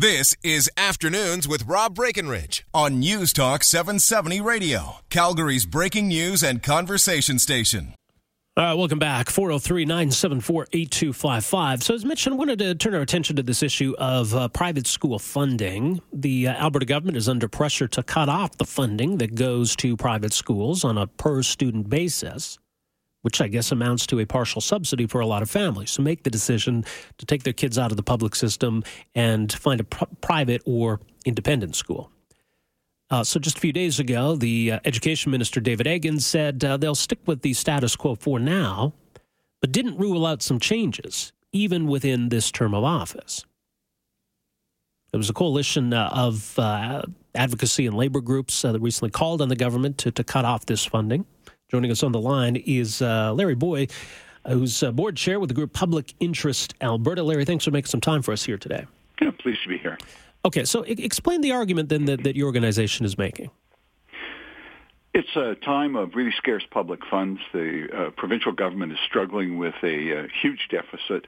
This is Afternoons with Rob Breckenridge on News Talk 770 Radio, Calgary's breaking news and conversation station. All right, welcome back. 403 974 8255. So, as mentioned, I wanted to turn our attention to this issue of uh, private school funding. The uh, Alberta government is under pressure to cut off the funding that goes to private schools on a per student basis which I guess amounts to a partial subsidy for a lot of families. So make the decision to take their kids out of the public system and find a pr- private or independent school. Uh, so just a few days ago, the uh, education minister David Eggen said uh, they'll stick with the status quo for now, but didn't rule out some changes even within this term of office. There was a coalition uh, of uh, advocacy and labor groups uh, that recently called on the government to, to cut off this funding. Joining us on the line is uh, Larry Booi, who's uh, board chair with the group Public Interest Alberta. Larry, thanks for making some time for us here today. Yeah, pleased to be here. Okay, so I- explain the argument then that, that your organization is making. It's a time of really scarce public funds. The uh, provincial government is struggling with a uh, huge deficit,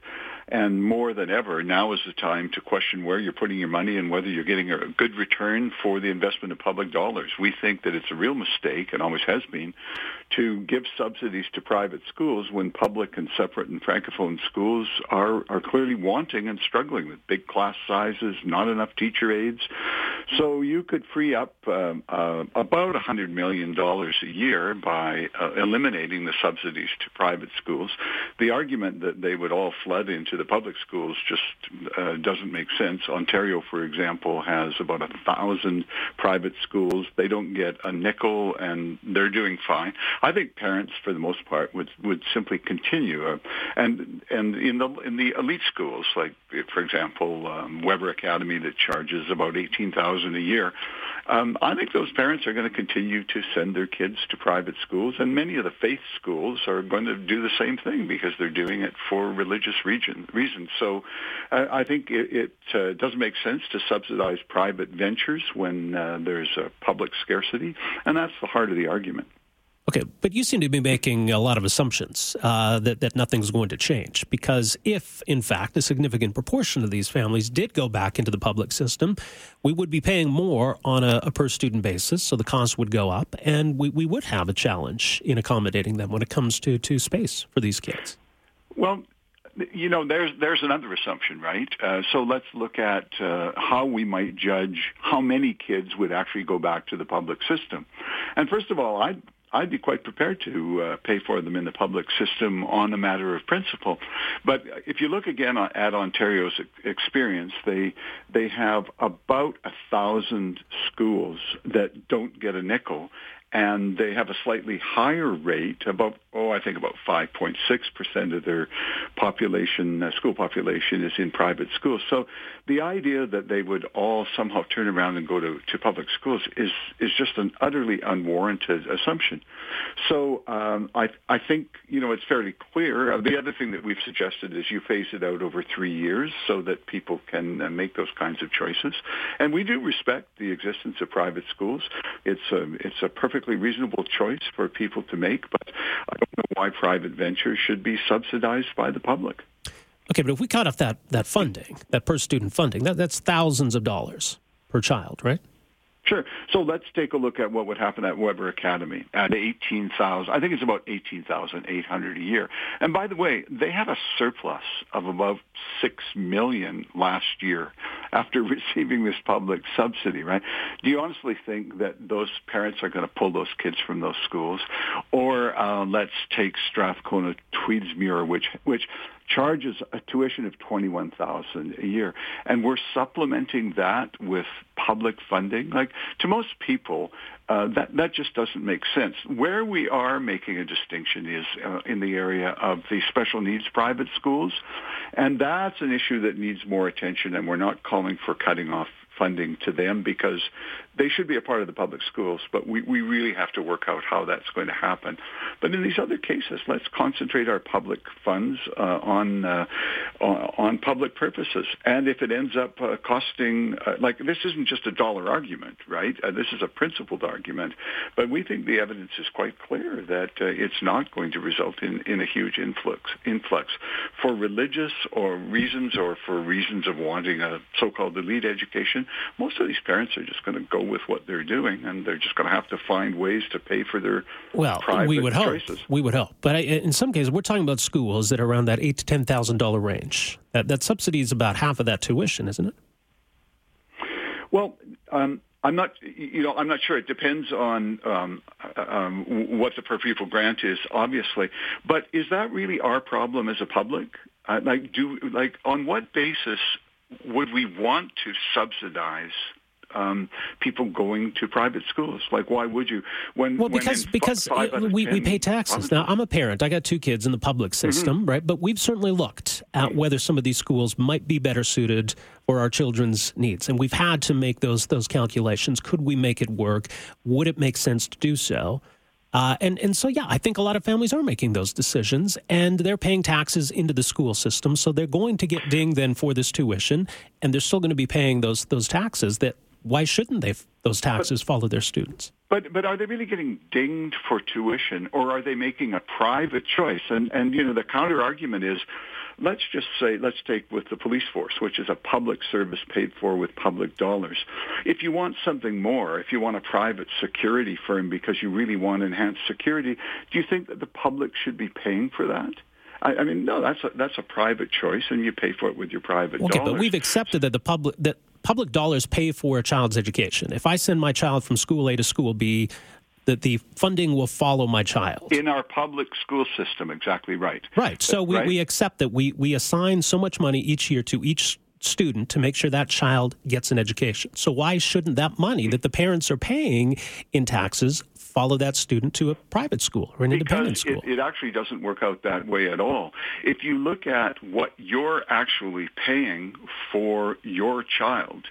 and more than ever, now is the time to question where you're putting your money and whether you're getting a good return for the investment of public dollars. We think that it's a real mistake, and always has been, to give subsidies to private schools when public and separate and francophone schools are, are clearly wanting and struggling with big class sizes, not enough teacher aides. So you could free up um, uh, about $100 million a year by uh, eliminating the subsidies to private schools. The argument that they would all flood into the public schools just uh, doesn't make sense. Ontario, for example, has about a thousand private schools. They don't get a nickel, and they're doing fine. I think parents, for the most part, would would simply continue. Uh, and and in the in the elite schools, like for example, um, Webber Academy, that charges about eighteen thousand a year. Um, I think those parents are going to continue to send their kids to private schools, and many of the faith schools are going to do the same thing because they're doing it for religious region, reasons. So uh, I think it, it uh, doesn't make sense to subsidize private ventures when uh, there's a public scarcity, and that's the heart of the argument. Okay, but you seem to be making a lot of assumptions uh, that, that nothing's going to change. Because if, in fact, a significant proportion of these families did go back into the public system, we would be paying more on a, a per student basis, so the cost would go up, and we, we would have a challenge in accommodating them when it comes to, to space for these kids. Well, you know, there's there's another assumption, right? Uh, so let's look at uh, how we might judge how many kids would actually go back to the public system. And first of all, I'd I'd be quite prepared to uh, pay for them in the public system on a matter of principle. But if you look again at Ontario's experience, they they have about a thousand schools that don't get a nickel, and they have a slightly higher rate, about oh, I think about 5.6 percent of their population, uh, school population, is in private schools. So the idea that they would all somehow turn around and go to, to public schools is is just an utterly unwarranted assumption. So um, I I think you know it's fairly clear. Uh, the other thing that we've suggested is you phase it out over three years so that people can uh, make those kinds of choices. And we do respect the existence of private schools. It's a it's a perfect perfectly reasonable choice for people to make, but I don't know why private ventures should be subsidized by the public. Okay, but if we cut off that, that funding, that per student funding, that, that's thousands of dollars per child, right? Sure. So let's take a look at what would happen at Webber Academy at 18,000. I think it's about 18,800 a year. And by the way, they had a surplus of about 6 million last year after receiving this public subsidy, right? Do you honestly think that those parents are going to pull those kids from those schools? Or uh, let's take Strathcona Tweedsmuir, which which charges a tuition of 21000 a year. And we're supplementing that with public funding. Like to most people uh, that that just doesn't make sense. Where we are making a distinction is uh, in the area of the special needs private schools. And that's an issue that needs more attention and we're not calling for cutting off funding to them because they should be a part of the public schools, but we, we really have to work out how that's going to happen. But in these other cases, let's concentrate our public funds uh, on, uh, on public purposes. And if it ends up uh, costing, uh, like this isn't just a dollar argument, right? Uh, this is a principled argument. But we think the evidence is quite clear that uh, it's not going to result in, in a huge influx. Influx for religious or reasons or for reasons of wanting a so-called elite education. Most of these parents are just going to go with what they're doing, and they're just going to have to find ways to pay for their well, we would choices. hope. We would hope, but in some cases, we're talking about schools that are around that eight to ten thousand dollar range. That that subsidy is about half of that tuition, isn't it? Well. Um, I'm not, you know, I'm not sure. It depends on um, um, what the per pupil grant is, obviously. But is that really our problem as a public? Uh, like, do like on what basis would we want to subsidize um, people going to private schools. Like, why would you? When well, because when because we, we pay taxes. Now, I'm a parent. I got two kids in the public mm-hmm. system, mm-hmm. right? But we've certainly looked at whether some of these schools might be better suited for our children's needs, and we've had to make those those calculations. Could we make it work? Would it make sense to do so? Uh, and and so yeah, I think a lot of families are making those decisions, and they're paying taxes into the school system, so they're going to get dinged then for this tuition, and they're still going to be paying those those taxes that why shouldn't they those taxes but, follow their students? But but are they really getting dinged for tuition, or are they making a private choice? And and you know the counter argument is, let's just say let's take with the police force, which is a public service paid for with public dollars. If you want something more, if you want a private security firm because you really want enhanced security, do you think that the public should be paying for that? I, I mean, no, that's a, that's a private choice, and you pay for it with your private okay, dollars. but we've accepted that the public that public dollars pay for a child's education. If I send my child from school A to school B, that the funding will follow my child. In our public school system, exactly right. Right. So we, right? we accept that we, we assign so much money each year to each student to make sure that child gets an education. So why shouldn't that money that the parents are paying in taxes follow that student to a private school or an because independent school? It, it actually doesn't work out that way at all. If you look at what you're actually paying for your child,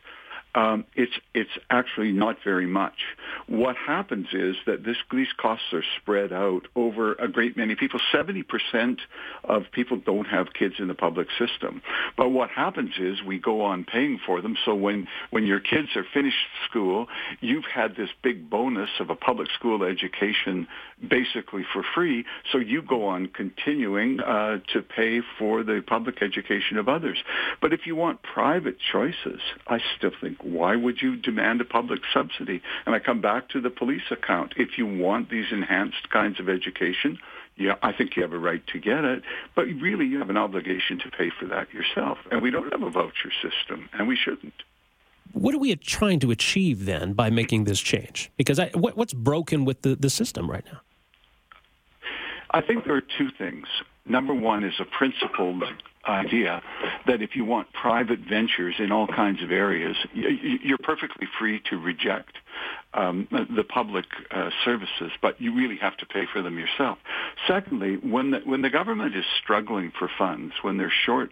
um, it's it's actually not very much. What happens is that this, these costs are spread out over a great many people. Seventy percent of people don't have kids in the public system, but what happens is we go on paying for them. So when when your kids are finished school, you've had this big bonus of a public school education basically for free. So you go on continuing uh, to pay for the public education of others. But if you want private choices, I still think why would you demand a public subsidy? And I come back to the police account. If you want these enhanced kinds of education, yeah, I think you have a right to get it, but really you have an obligation to pay for that yourself. And we don't have a voucher system, and we shouldn't. What are we trying to achieve then by making this change? Because I, what, what's broken with the, the system right now? I think there are two things. Number one is a principled idea that if you want private ventures in all kinds of areas, you're perfectly free to reject um, the public uh, services, but you really have to pay for them yourself. Secondly, when the, when the government is struggling for funds, when they're short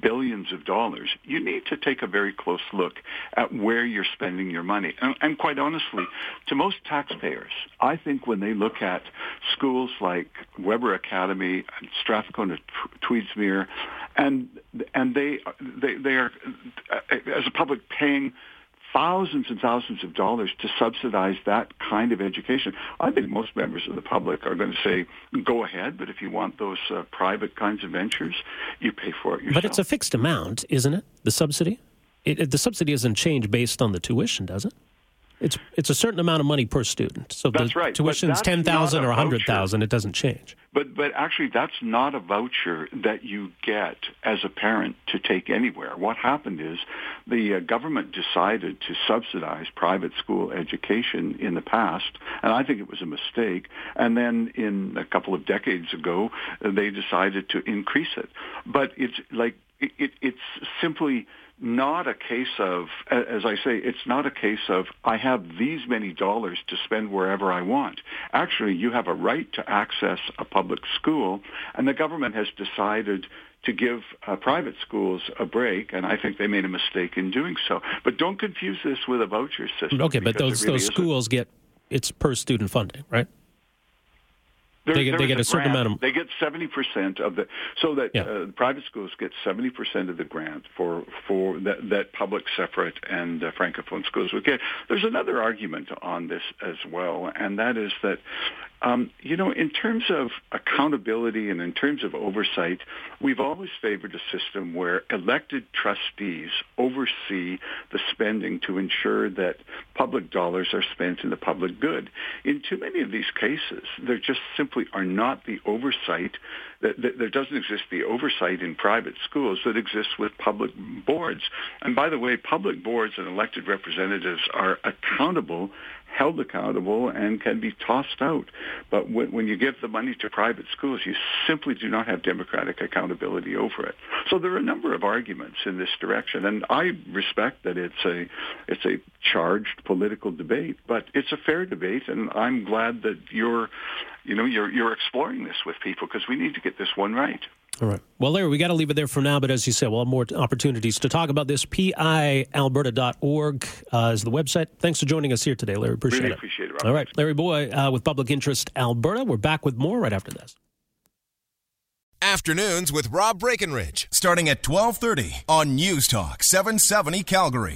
billions of dollars, you need to take a very close look at where you're spending your money. And, and, quite honestly, to most taxpayers, I think when they look at schools like Webber Academy, and Strathcona Tweedsmuir, and and they they they are as a public paying thousands and thousands of dollars to subsidize that kind of education. I think most members of the public are going to say, go ahead, but if you want those uh, private kinds of ventures, you pay for it yourself. But it's a fixed amount, isn't it? The subsidy? It, it, the subsidy doesn't change based on the tuition, does it? It's it's a certain amount of money per student. So that's the right. tuition's ten thousand or a hundred thousand. It doesn't change. But but actually, that's not a voucher that you get as a parent to take anywhere. What happened is the uh, government decided to subsidize private school education in the past, and I think it was a mistake. And then in a couple of decades ago, they decided to increase it. But it's like it, it, it's simply not a case of, as I say, it's not a case of I have these many dollars to spend wherever I want. Actually, you have a right to access a public school, and the government has decided to give uh, private schools a break, and I think they made a mistake in doing so. But don't confuse this with a voucher system. Okay, but those really those schools get it's per student funding, right? There, they get, they get a, a certain amount of. They get seventy percent of the so that yeah. uh, private schools get seventy percent of the grant for for that, that public separate and uh, francophone schools would get. There's another argument on this as well, and that is that um, you know, in terms of accountability and in terms of oversight, we've always favored a system where elected trustees oversee the spending to ensure that public dollars are spent in the public good. In too many of these cases, there just simply are not the oversight that, that there doesn't exist the oversight in private schools that exists with public boards. And by the way, public boards and elected representatives are accountable held accountable and can be tossed out. But when, when you give the money to private schools, you simply do not have democratic accountability over it. So there are a number of arguments in this direction, and I respect that it's a it's a charged political debate, but it's a fair debate, and I'm glad that you're you know you're you're exploring this with people because we need to get this one right. All right. Well, Larry, we got to leave it there for now. But as you said, we'll have more opportunities to talk about this. PIAlberta.org uh, is the website. Thanks for joining us here today, Larry. Appreciate really it. appreciate it, Robert. All right. Larry Booi uh, with Public Interest Alberta. We're back with more right after this. Afternoons with Rob Breckenridge, starting at 1230 on News Talk 770 Calgary.